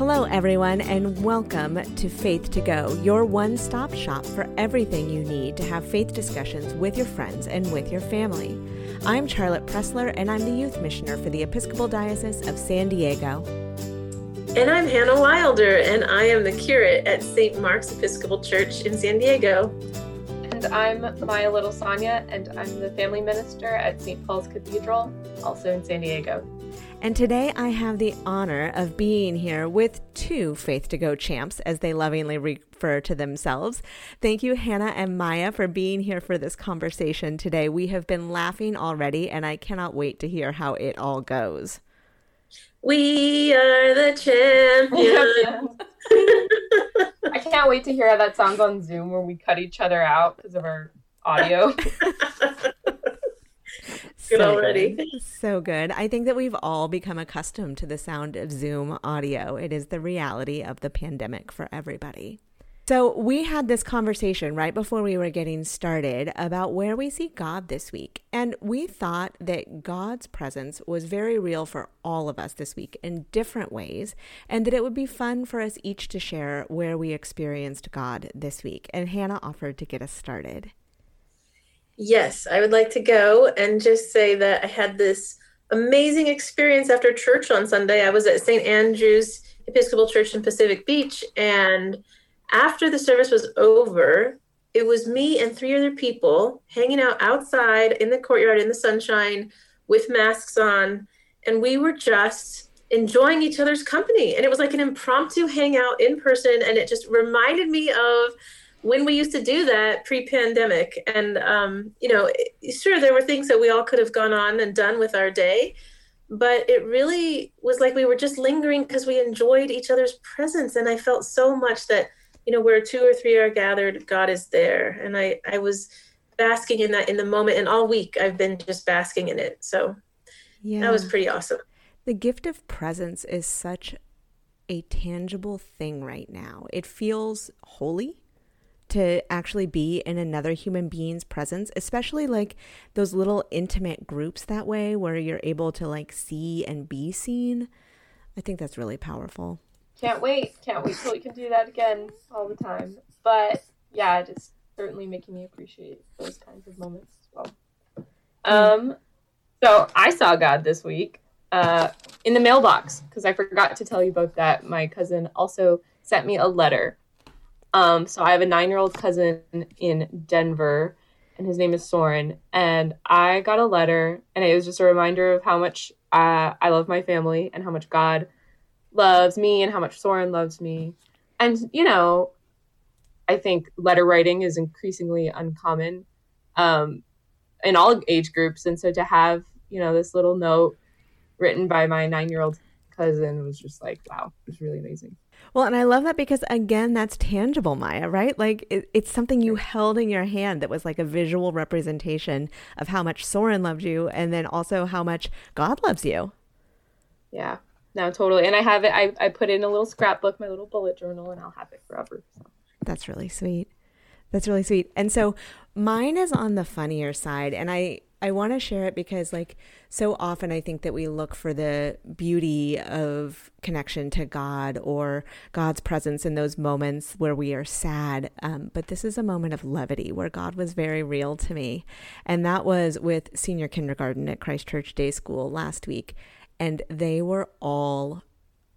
Hello, everyone, and welcome to Faith to Go, your one stop shop for everything you need to have faith discussions with your friends and with your family. I'm Charlotte Pressler, and I'm the youth missioner for the Episcopal Diocese of San Diego. And I'm Hannah Wilder, and I am the curate at St. Mark's Episcopal Church in San Diego. And I'm Maya Little Sonia, and I'm the family minister at St. Paul's Cathedral, also in San Diego. And today I have the honor of being here with two Faith to Go champs, as they lovingly refer to themselves. Thank you, Hannah and Maya, for being here for this conversation today. We have been laughing already, and I cannot wait to hear how it all goes. We are the champions. I can't wait to hear how that sounds on Zoom where we cut each other out because of our audio. good so already. Good. So good. I think that we've all become accustomed to the sound of Zoom audio. It is the reality of the pandemic for everybody. So, we had this conversation right before we were getting started about where we see God this week. And we thought that God's presence was very real for all of us this week in different ways, and that it would be fun for us each to share where we experienced God this week. And Hannah offered to get us started. Yes, I would like to go and just say that I had this amazing experience after church on Sunday. I was at St. Andrew's Episcopal Church in Pacific Beach, and after the service was over, it was me and three other people hanging out outside in the courtyard in the sunshine with masks on, and we were just enjoying each other's company. And it was like an impromptu hangout in person, and it just reminded me of when we used to do that pre-pandemic and um, you know sure there were things that we all could have gone on and done with our day but it really was like we were just lingering because we enjoyed each other's presence and i felt so much that you know where two or three are gathered god is there and i i was basking in that in the moment and all week i've been just basking in it so yeah that was pretty awesome. The gift of presence is such a tangible thing right now. It feels holy to actually be in another human being's presence, especially like those little intimate groups that way where you're able to like see and be seen. I think that's really powerful. Can't wait. Can't wait till we can do that again all the time. But yeah, it's certainly making me appreciate those kinds of moments as well. Um, so I saw God this week uh, in the mailbox because I forgot to tell you both that my cousin also sent me a letter um, so I have a nine year old cousin in Denver, and his name is Soren. And I got a letter, and it was just a reminder of how much uh, I love my family and how much God loves me and how much Soren loves me. And, you know, I think letter writing is increasingly uncommon um, in all age groups. And so to have, you know, this little note written by my nine year old cousin was just like, wow, it was really amazing. Well, and I love that because again, that's tangible, Maya, right? Like it, it's something you held in your hand that was like a visual representation of how much Soren loved you, and then also how much God loves you. Yeah, no, totally. And I have it. I I put in a little scrapbook, my little bullet journal, and I'll have it forever. So. That's really sweet. That's really sweet. And so mine is on the funnier side, and I I want to share it because, like, so often I think that we look for the beauty of connection to God or God's presence in those moments where we are sad. Um, but this is a moment of levity where God was very real to me. And that was with senior kindergarten at Christ Church Day School last week. And they were all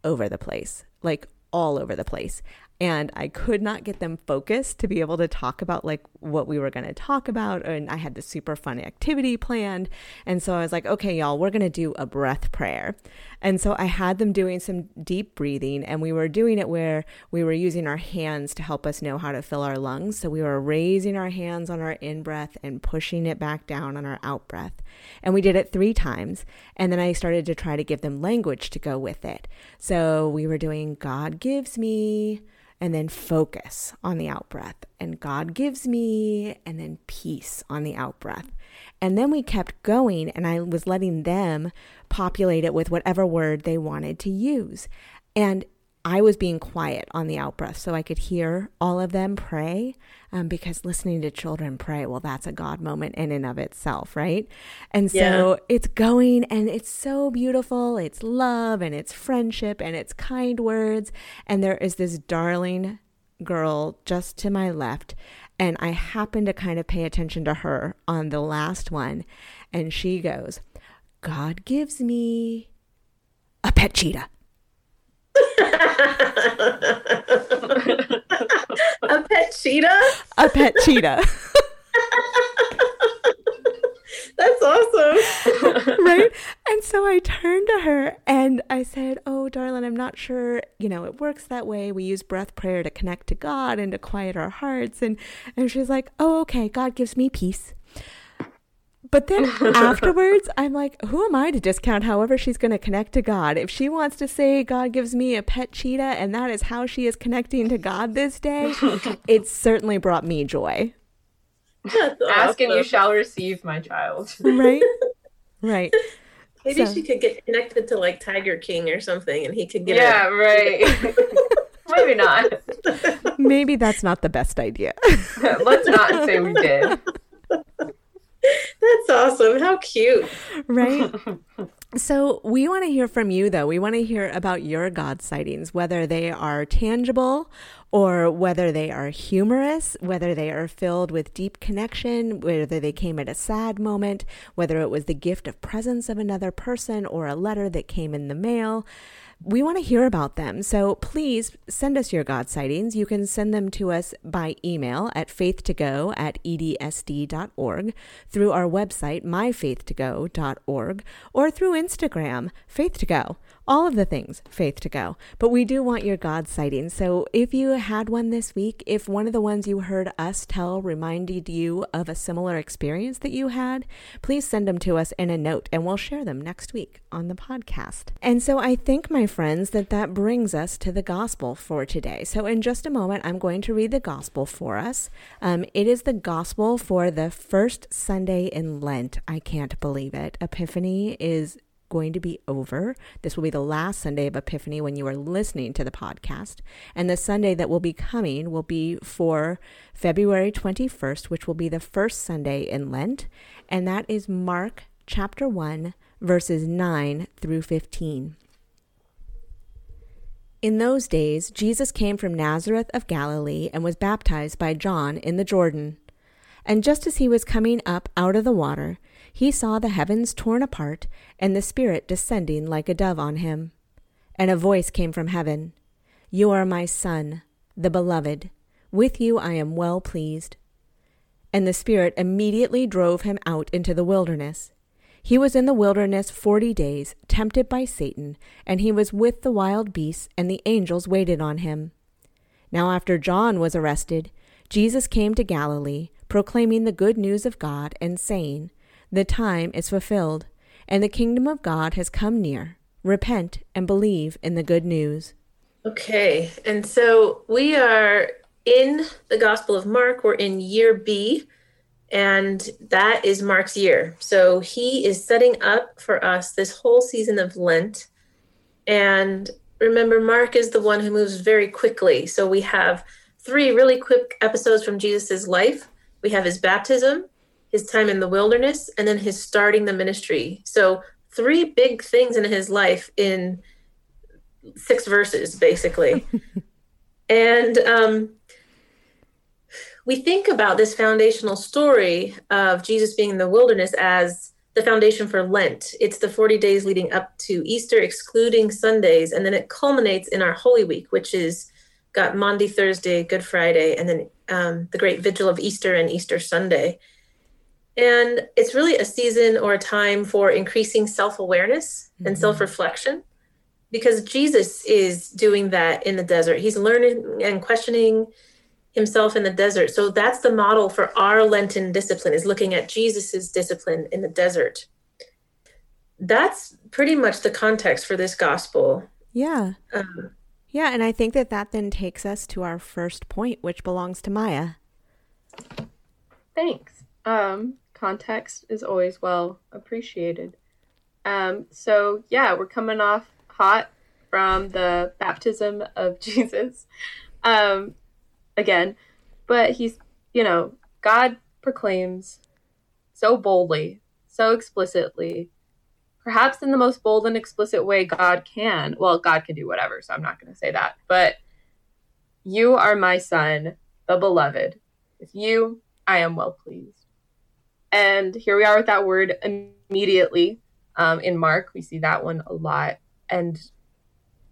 over the place, like all over the place and I could not get them focused to be able to talk about like what we were going to talk about and I had this super fun activity planned and so I was like okay y'all we're going to do a breath prayer. And so I had them doing some deep breathing and we were doing it where we were using our hands to help us know how to fill our lungs. So we were raising our hands on our in breath and pushing it back down on our out breath and we did it 3 times and then I started to try to give them language to go with it. So we were doing God gives me and then focus on the out breath. And God gives me, and then peace on the out breath. And then we kept going, and I was letting them populate it with whatever word they wanted to use. And I was being quiet on the out breath so I could hear all of them pray um, because listening to children pray, well, that's a God moment in and of itself, right? And so yeah. it's going and it's so beautiful. It's love and it's friendship and it's kind words. And there is this darling girl just to my left. And I happen to kind of pay attention to her on the last one. And she goes, God gives me a pet cheetah. a pet cheetah? A pet cheetah. That's awesome. right? And so I turned to her and I said, Oh, darling, I'm not sure, you know, it works that way. We use breath prayer to connect to God and to quiet our hearts. And, and she's like, Oh, okay. God gives me peace. But then afterwards, I'm like, who am I to discount however she's going to connect to God? If she wants to say God gives me a pet cheetah and that is how she is connecting to God this day, it certainly brought me joy. Ask and you shall receive, my child. Right? Right. Maybe so. she could get connected to like Tiger King or something and he could get Yeah, right. Maybe not. Maybe that's not the best idea. Let's not say we did. That's awesome. How cute. Right? so, we want to hear from you, though. We want to hear about your God sightings, whether they are tangible or whether they are humorous, whether they are filled with deep connection, whether they came at a sad moment, whether it was the gift of presence of another person or a letter that came in the mail we want to hear about them. So please send us your God sightings. You can send them to us by email at faith2go at edsd.org, through our website, myfaith2go.org, or through Instagram, faith2go all of the things faith to go. But we do want your God sighting. So if you had one this week, if one of the ones you heard us tell reminded you of a similar experience that you had, please send them to us in a note and we'll share them next week on the podcast. And so I think, my friends, that that brings us to the gospel for today. So in just a moment, I'm going to read the gospel for us. Um, it is the gospel for the first Sunday in Lent. I can't believe it. Epiphany is going to be over. This will be the last Sunday of Epiphany when you are listening to the podcast. And the Sunday that will be coming will be for February 21st, which will be the first Sunday in Lent. And that is Mark chapter 1, verses 9 through 15. In those days, Jesus came from Nazareth of Galilee and was baptized by John in the Jordan. And just as he was coming up out of the water, he saw the heavens torn apart and the Spirit descending like a dove on him. And a voice came from heaven You are my Son, the Beloved. With you I am well pleased. And the Spirit immediately drove him out into the wilderness. He was in the wilderness forty days, tempted by Satan, and he was with the wild beasts, and the angels waited on him. Now, after John was arrested, Jesus came to Galilee, proclaiming the good news of God, and saying, the time is fulfilled, and the kingdom of God has come near. Repent and believe in the good news. Okay, and so we are in the Gospel of Mark. We're in year B, and that is Mark's year. So he is setting up for us this whole season of Lent. And remember, Mark is the one who moves very quickly. So we have three really quick episodes from Jesus' life. We have his baptism, his time in the wilderness, and then his starting the ministry. So, three big things in his life in six verses, basically. and um, we think about this foundational story of Jesus being in the wilderness as the foundation for Lent. It's the 40 days leading up to Easter, excluding Sundays, and then it culminates in our Holy Week, which is got Maundy, Thursday, Good Friday, and then um, the great vigil of Easter and Easter Sunday. And it's really a season or a time for increasing self awareness mm-hmm. and self reflection because Jesus is doing that in the desert. He's learning and questioning himself in the desert. So that's the model for our Lenten discipline is looking at Jesus's discipline in the desert. That's pretty much the context for this gospel. Yeah. Um, yeah, and I think that that then takes us to our first point, which belongs to Maya. Thanks. Um, context is always well appreciated. Um, so yeah, we're coming off hot from the baptism of Jesus. Um, again, but he's, you know, God proclaims so boldly, so explicitly, perhaps in the most bold and explicit way God can. Well, God can do whatever, so I'm not going to say that. But you are my son, the beloved. With you, I am well pleased. And here we are with that word immediately. Um, in Mark, we see that one a lot. And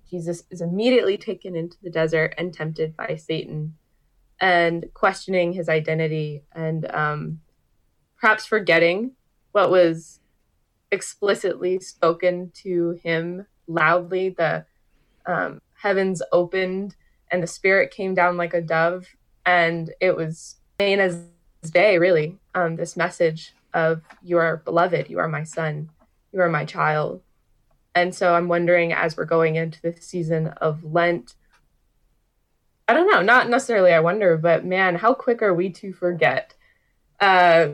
Jesus is immediately taken into the desert and tempted by Satan and questioning his identity and um, perhaps forgetting what was explicitly spoken to him loudly. The um, heavens opened and the spirit came down like a dove, and it was plain as day, really. Um, this message of you are beloved, you are my son, you are my child. And so I'm wondering as we're going into the season of Lent, I don't know, not necessarily I wonder, but man, how quick are we to forget? Uh,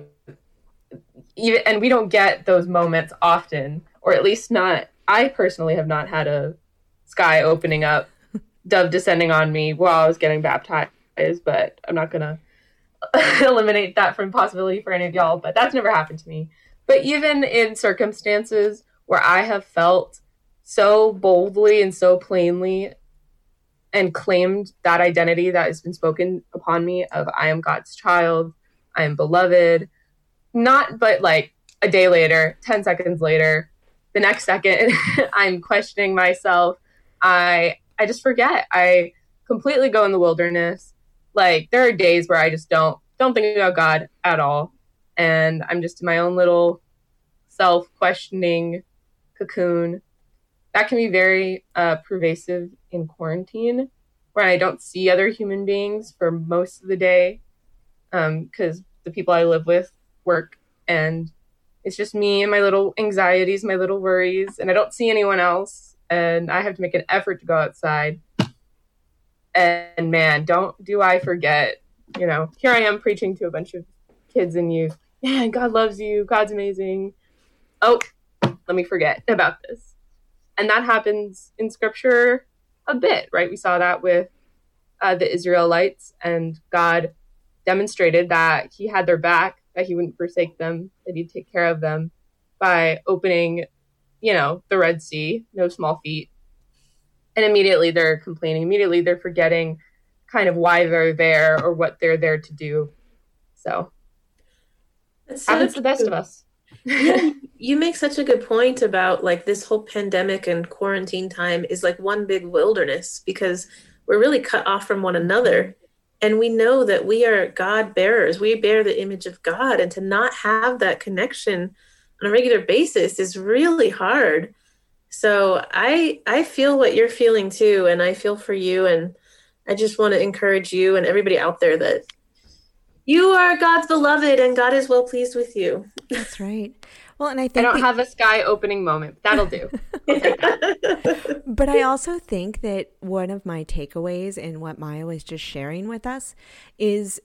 even and we don't get those moments often, or at least not. I personally have not had a sky opening up, dove descending on me while I was getting baptized. But I'm not gonna eliminate that from possibility for any of y'all. But that's never happened to me. But even in circumstances where I have felt so boldly and so plainly and claimed that identity that has been spoken upon me of I am God's child, I am beloved, not but like a day later, 10 seconds later, the next second I'm questioning myself. I I just forget. I completely go in the wilderness. Like there are days where I just don't don't think about God at all and I'm just in my own little self-questioning cocoon. That can be very uh, pervasive in quarantine, where I don't see other human beings for most of the day, because um, the people I live with work and it's just me and my little anxieties, my little worries, and I don't see anyone else. And I have to make an effort to go outside. And man, don't do I forget, you know, here I am preaching to a bunch of kids and youth. Man, God loves you. God's amazing. Oh, let me forget about this. And that happens in scripture a bit, right? We saw that with uh, the Israelites, and God demonstrated that He had their back that he wouldn't forsake them, that he'd take care of them by opening, you know, the Red Sea, no small feat. And immediately they're complaining, immediately they're forgetting kind of why they're there or what they're there to do. So That's happens to the best of us. yeah, you make such a good point about like this whole pandemic and quarantine time is like one big wilderness because we're really cut off from one another and we know that we are God bearers. We bear the image of God. And to not have that connection on a regular basis is really hard. So I I feel what you're feeling too, and I feel for you. And I just want to encourage you and everybody out there that you are God's beloved and God is well pleased with you. That's right. Well, and I think I don't have a sky opening moment. That'll do. but I also think that one of my takeaways in what Maya was just sharing with us is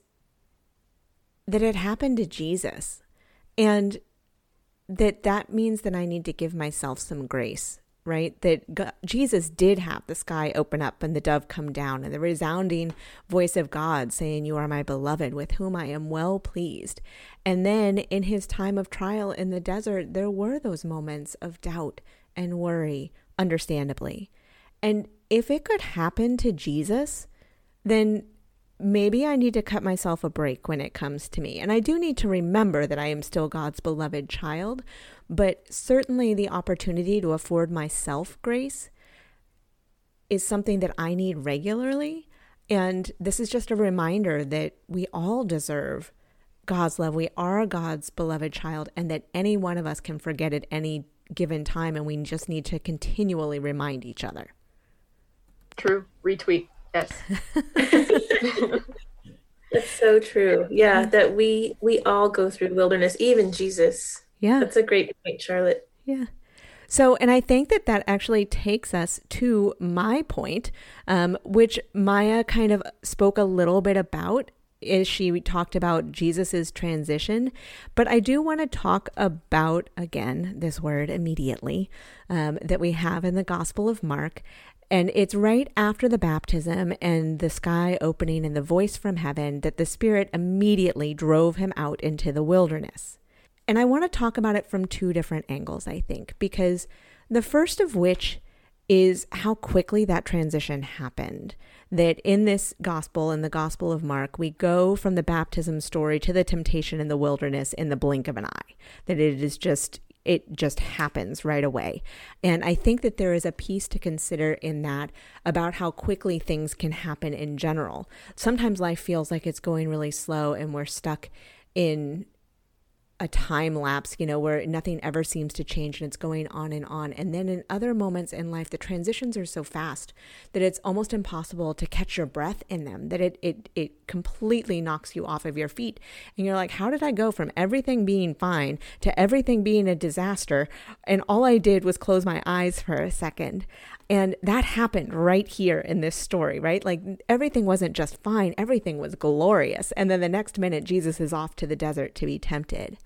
that it happened to Jesus. And that that means that I need to give myself some grace right? That God, Jesus did have the sky open up and the dove come down, and the resounding voice of God saying, You are my beloved, with whom I am well pleased. And then in his time of trial in the desert, there were those moments of doubt and worry, understandably. And if it could happen to Jesus, then maybe I need to cut myself a break when it comes to me. And I do need to remember that I am still God's beloved child, but certainly the opportunity to afford myself grace is something that I need regularly. And this is just a reminder that we all deserve God's love. We are God's beloved child, and that any one of us can forget at any given time, and we just need to continually remind each other. True. Retweet. Yes. That's so true. Yeah, that we we all go through wilderness, even Jesus. Yeah. That's a great point, Charlotte. Yeah. So, and I think that that actually takes us to my point, um, which Maya kind of spoke a little bit about is she talked about Jesus's transition, but I do want to talk about again this word immediately um, that we have in the Gospel of Mark, And it's right after the baptism and the sky opening and the voice from heaven that the Spirit immediately drove him out into the wilderness. And I want to talk about it from two different angles, I think, because the first of which is how quickly that transition happened. That in this gospel, in the Gospel of Mark, we go from the baptism story to the temptation in the wilderness in the blink of an eye. That it is just, it just happens right away. And I think that there is a piece to consider in that about how quickly things can happen in general. Sometimes life feels like it's going really slow and we're stuck in a time lapse, you know, where nothing ever seems to change and it's going on and on. And then in other moments in life, the transitions are so fast that it's almost impossible to catch your breath in them, that it, it, it completely knocks you off of your feet. And you're like, how did I go from everything being fine to everything being a disaster? And all I did was close my eyes for a second. And that happened right here in this story, right? Like everything wasn't just fine, everything was glorious. And then the next minute, Jesus is off to the desert to be tempted.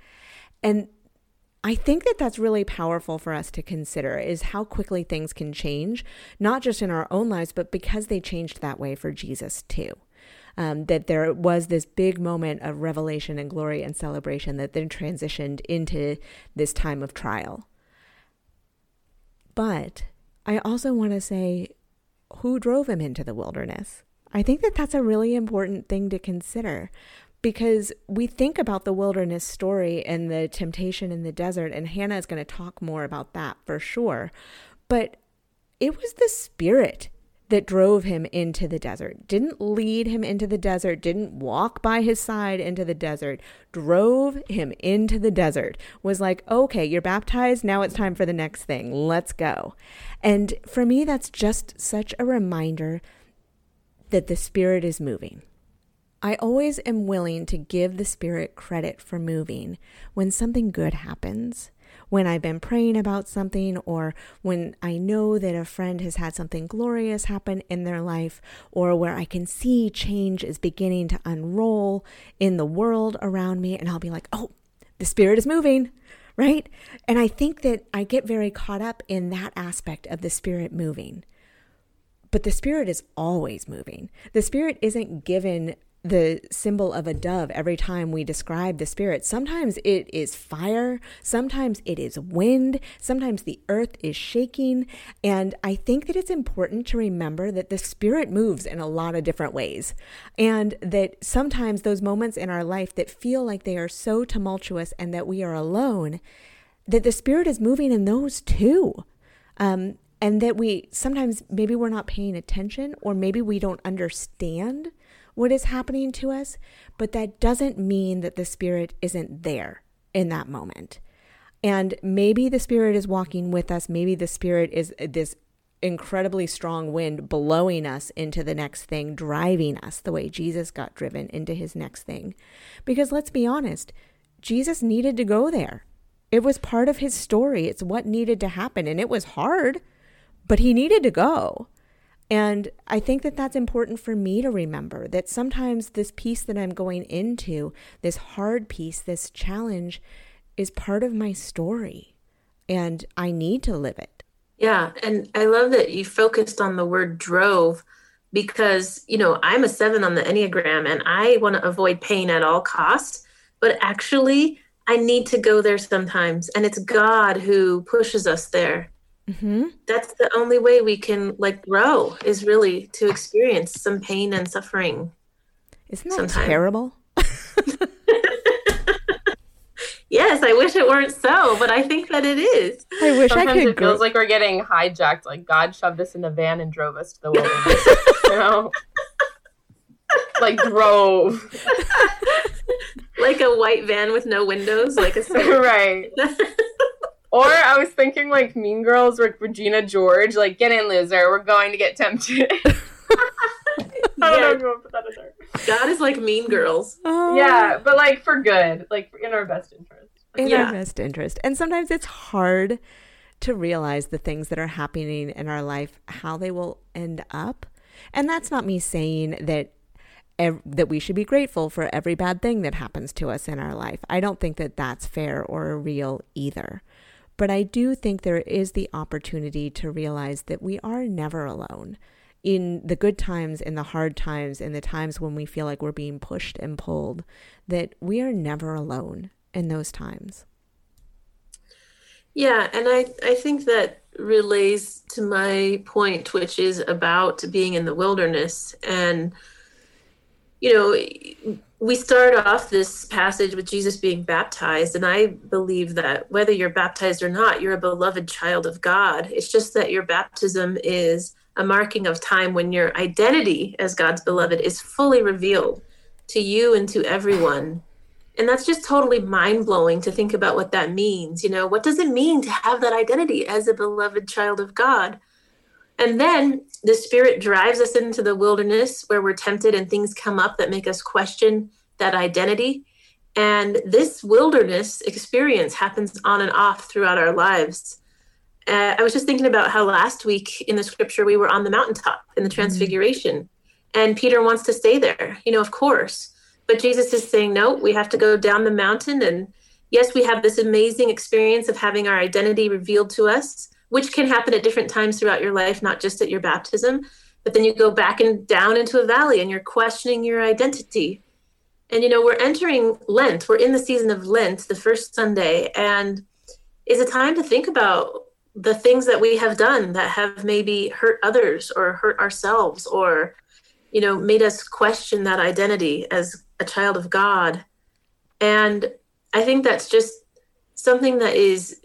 And I think that that's really powerful for us to consider is how quickly things can change, not just in our own lives, but because they changed that way for Jesus too. Um, that there was this big moment of revelation and glory and celebration that then transitioned into this time of trial. But I also want to say who drove him into the wilderness? I think that that's a really important thing to consider because we think about the wilderness story and the temptation in the desert, and Hannah is going to talk more about that for sure. But it was the Spirit that drove him into the desert, didn't lead him into the desert, didn't walk by his side into the desert, drove him into the desert, was like, okay, you're baptized. Now it's time for the next thing. Let's go. And for me, that's just such a reminder that the Spirit is moving. I always am willing to give the Spirit credit for moving when something good happens when I've been praying about something or when I know that a friend has had something glorious happen in their life or where I can see change is beginning to unroll in the world around me and I'll be like, "Oh, the spirit is moving." Right? And I think that I get very caught up in that aspect of the spirit moving. But the spirit is always moving. The spirit isn't given the symbol of a dove every time we describe the spirit. Sometimes it is fire, sometimes it is wind, sometimes the earth is shaking. And I think that it's important to remember that the spirit moves in a lot of different ways. And that sometimes those moments in our life that feel like they are so tumultuous and that we are alone, that the spirit is moving in those too. Um, and that we sometimes maybe we're not paying attention or maybe we don't understand what is happening to us, but that doesn't mean that the Spirit isn't there in that moment. And maybe the Spirit is walking with us. Maybe the Spirit is uh, this incredibly strong wind blowing us into the next thing, driving us the way Jesus got driven into his next thing. Because let's be honest, Jesus needed to go there. It was part of his story. It's what needed to happen. And it was hard, but he needed to go. And I think that that's important for me to remember that sometimes this piece that I'm going into, this hard piece, this challenge, is part of my story. And I need to live it. Yeah. And I love that you focused on the word drove because, you know, I'm a seven on the Enneagram and I want to avoid pain at all costs. But actually, I need to go there sometimes. And it's God who pushes us there. Mm-hmm. That's the only way we can like grow is really to experience some pain and suffering. Isn't that sometime. terrible? yes, I wish it weren't so, but I think that it is. I wish Sometimes I could. It feels like we're getting hijacked. Like God shoved us in a van and drove us to the wilderness. you know, like drove. like a white van with no windows, like a right. Or I was thinking like Mean Girls with Regina George, like get in, loser. We're going to get tempted. I don't know if you want to put that in there. God is like Mean Girls. Oh. Yeah, but like for good, like in our best interest. In yeah. our best interest, and sometimes it's hard to realize the things that are happening in our life, how they will end up. And that's not me saying that ev- that we should be grateful for every bad thing that happens to us in our life. I don't think that that's fair or real either. But I do think there is the opportunity to realize that we are never alone in the good times, in the hard times, in the times when we feel like we're being pushed and pulled, that we are never alone in those times. Yeah, and I, I think that relays to my point, which is about being in the wilderness. And, you know, we start off this passage with Jesus being baptized, and I believe that whether you're baptized or not, you're a beloved child of God. It's just that your baptism is a marking of time when your identity as God's beloved is fully revealed to you and to everyone. And that's just totally mind blowing to think about what that means. You know, what does it mean to have that identity as a beloved child of God? And then the Spirit drives us into the wilderness where we're tempted and things come up that make us question that identity. And this wilderness experience happens on and off throughout our lives. Uh, I was just thinking about how last week in the scripture we were on the mountaintop in the mm-hmm. transfiguration, mm-hmm. and Peter wants to stay there, you know, of course. But Jesus is saying, no, we have to go down the mountain. And yes, we have this amazing experience of having our identity revealed to us which can happen at different times throughout your life, not just at your baptism. But then you go back and down into a valley and you're questioning your identity. And you know, we're entering Lent. We're in the season of Lent, the first Sunday, and is a time to think about the things that we have done that have maybe hurt others or hurt ourselves or you know made us question that identity as a child of god and i think that's just something that is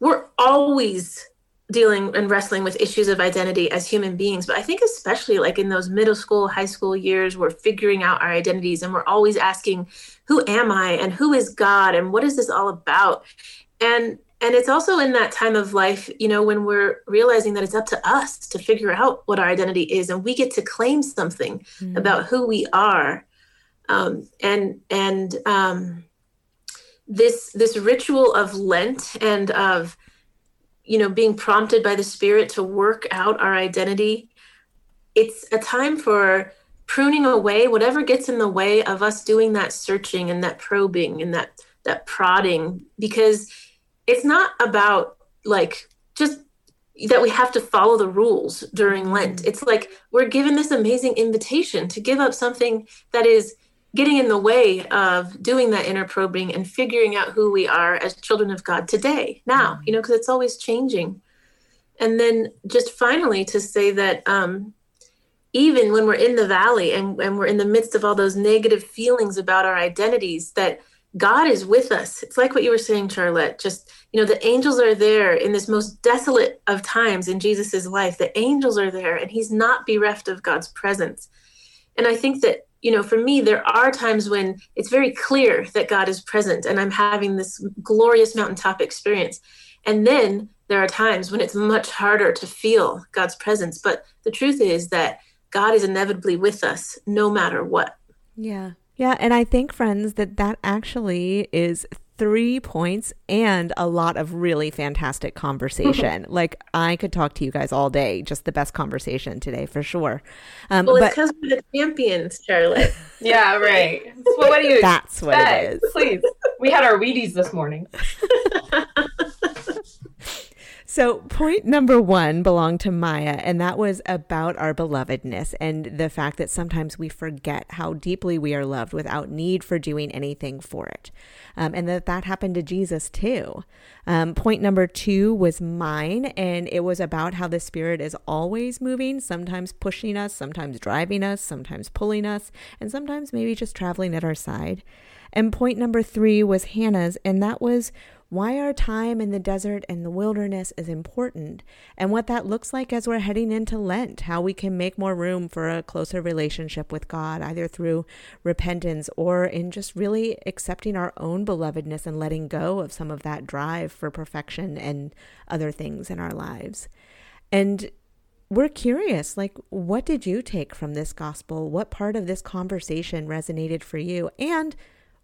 we're always dealing and wrestling with issues of identity as human beings but i think especially like in those middle school high school years we're figuring out our identities and we're always asking who am i and who is god and what is this all about and and it's also in that time of life you know when we're realizing that it's up to us to figure out what our identity is and we get to claim something mm. about who we are um, and and um, this this ritual of Lent and of you know being prompted by the Spirit to work out our identity. It's a time for pruning away whatever gets in the way of us doing that searching and that probing and that that prodding because it's not about like just that we have to follow the rules during Lent. It's like we're given this amazing invitation to give up something that is getting in the way of doing that inner probing and figuring out who we are as children of God today, now, mm-hmm. you know, because it's always changing. And then just finally to say that um, even when we're in the valley and, and we're in the midst of all those negative feelings about our identities, that God is with us. It's like what you were saying, Charlotte. Just, you know, the angels are there in this most desolate of times in Jesus's life. The angels are there and he's not bereft of God's presence. And I think that you know, for me, there are times when it's very clear that God is present and I'm having this glorious mountaintop experience. And then there are times when it's much harder to feel God's presence. But the truth is that God is inevitably with us no matter what. Yeah. Yeah. And I think, friends, that that actually is three points and a lot of really fantastic conversation. like I could talk to you guys all day. Just the best conversation today for sure. Um, well, it's because we're the champions, Charlotte. yeah, right. Well, what do you? That's what it is. Please, we had our Wheaties this morning. So, point number one belonged to Maya, and that was about our belovedness and the fact that sometimes we forget how deeply we are loved without need for doing anything for it. Um, and that that happened to Jesus too. Um, point number two was mine, and it was about how the Spirit is always moving, sometimes pushing us, sometimes driving us, sometimes pulling us, and sometimes maybe just traveling at our side. And point number three was Hannah's, and that was why our time in the desert and the wilderness is important, and what that looks like as we're heading into Lent, how we can make more room for a closer relationship with God, either through repentance or in just really accepting our own belovedness and letting go of some of that drive for perfection and other things in our lives. And we're curious like what did you take from this gospel what part of this conversation resonated for you and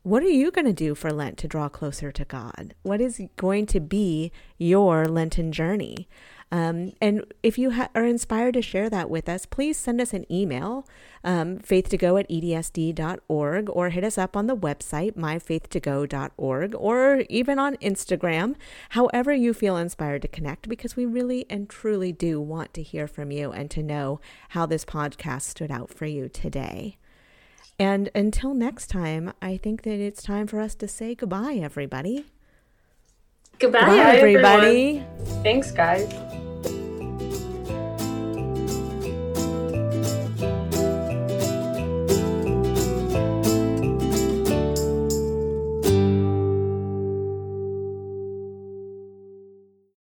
what are you going to do for Lent to draw closer to God? What is going to be your Lenten journey? Um, and if you ha- are inspired to share that with us, please send us an email, um, faith2go at edsd.org, or hit us up on the website, myfaith2go.org, or even on Instagram, however you feel inspired to connect, because we really and truly do want to hear from you and to know how this podcast stood out for you today. And until next time, I think that it's time for us to say goodbye, everybody. Goodbye, Goodbye, everybody. Thanks, guys.